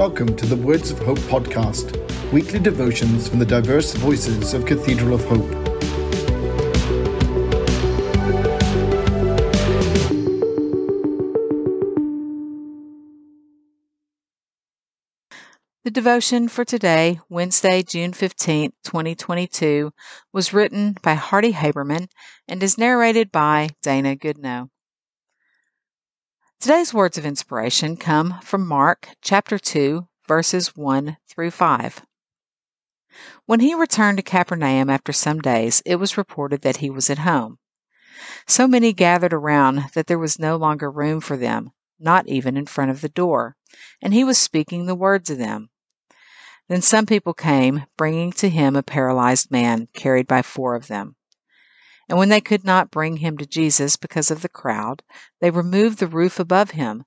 Welcome to the Words of Hope podcast, weekly devotions from the diverse voices of Cathedral of Hope. The devotion for today, Wednesday, June 15th, 2022, was written by Hardy Haberman and is narrated by Dana Goodnow. Today's words of inspiration come from Mark chapter 2, verses 1 through 5. When he returned to Capernaum after some days, it was reported that he was at home. So many gathered around that there was no longer room for them, not even in front of the door, and he was speaking the word to them. Then some people came, bringing to him a paralyzed man, carried by four of them. And when they could not bring him to Jesus because of the crowd, they removed the roof above him,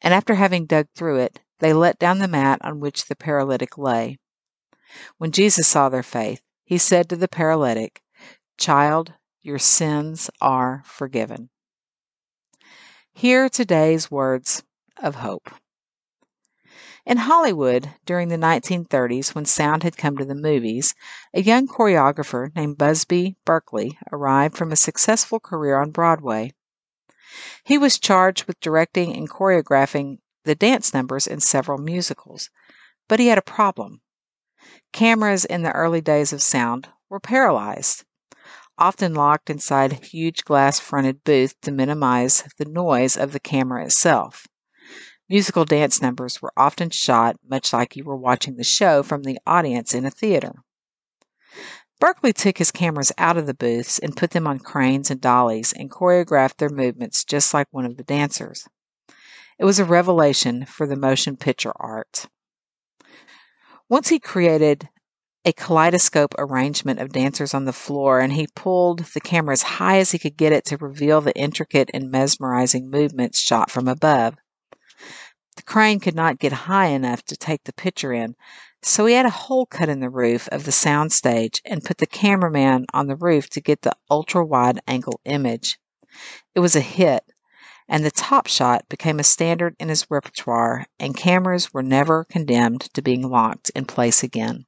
and after having dug through it, they let down the mat on which the paralytic lay. When Jesus saw their faith, he said to the paralytic, Child, your sins are forgiven. Hear today's words of hope. In Hollywood, during the 1930s, when sound had come to the movies, a young choreographer named Busby Berkeley arrived from a successful career on Broadway. He was charged with directing and choreographing the dance numbers in several musicals, but he had a problem. Cameras in the early days of sound were paralyzed, often locked inside huge glass fronted booths to minimize the noise of the camera itself. Musical dance numbers were often shot much like you were watching the show from the audience in a theater. Berkeley took his cameras out of the booths and put them on cranes and dollies and choreographed their movements just like one of the dancers. It was a revelation for the motion picture art. Once he created a kaleidoscope arrangement of dancers on the floor, and he pulled the camera as high as he could get it to reveal the intricate and mesmerizing movements shot from above. The crane could not get high enough to take the picture in, so he had a hole cut in the roof of the sound stage and put the cameraman on the roof to get the ultra wide angle image. It was a hit, and the top shot became a standard in his repertoire, and cameras were never condemned to being locked in place again.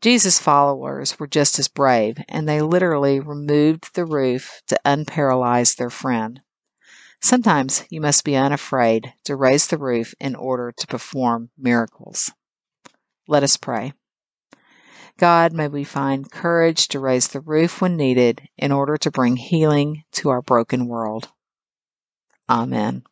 Jesus' followers were just as brave, and they literally removed the roof to unparalyze their friend. Sometimes you must be unafraid to raise the roof in order to perform miracles. Let us pray. God, may we find courage to raise the roof when needed in order to bring healing to our broken world. Amen.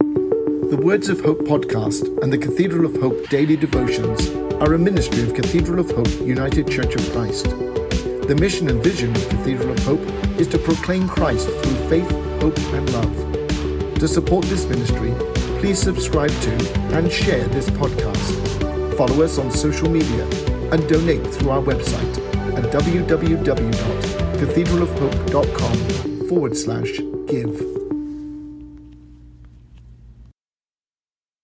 The Words of Hope podcast and the Cathedral of Hope daily devotions are a ministry of Cathedral of Hope United Church of Christ. The mission and vision of Cathedral of Hope is to proclaim Christ through faith hope, and love. To support this ministry, please subscribe to and share this podcast. Follow us on social media and donate through our website at www.cathedralofhope.com forward slash give.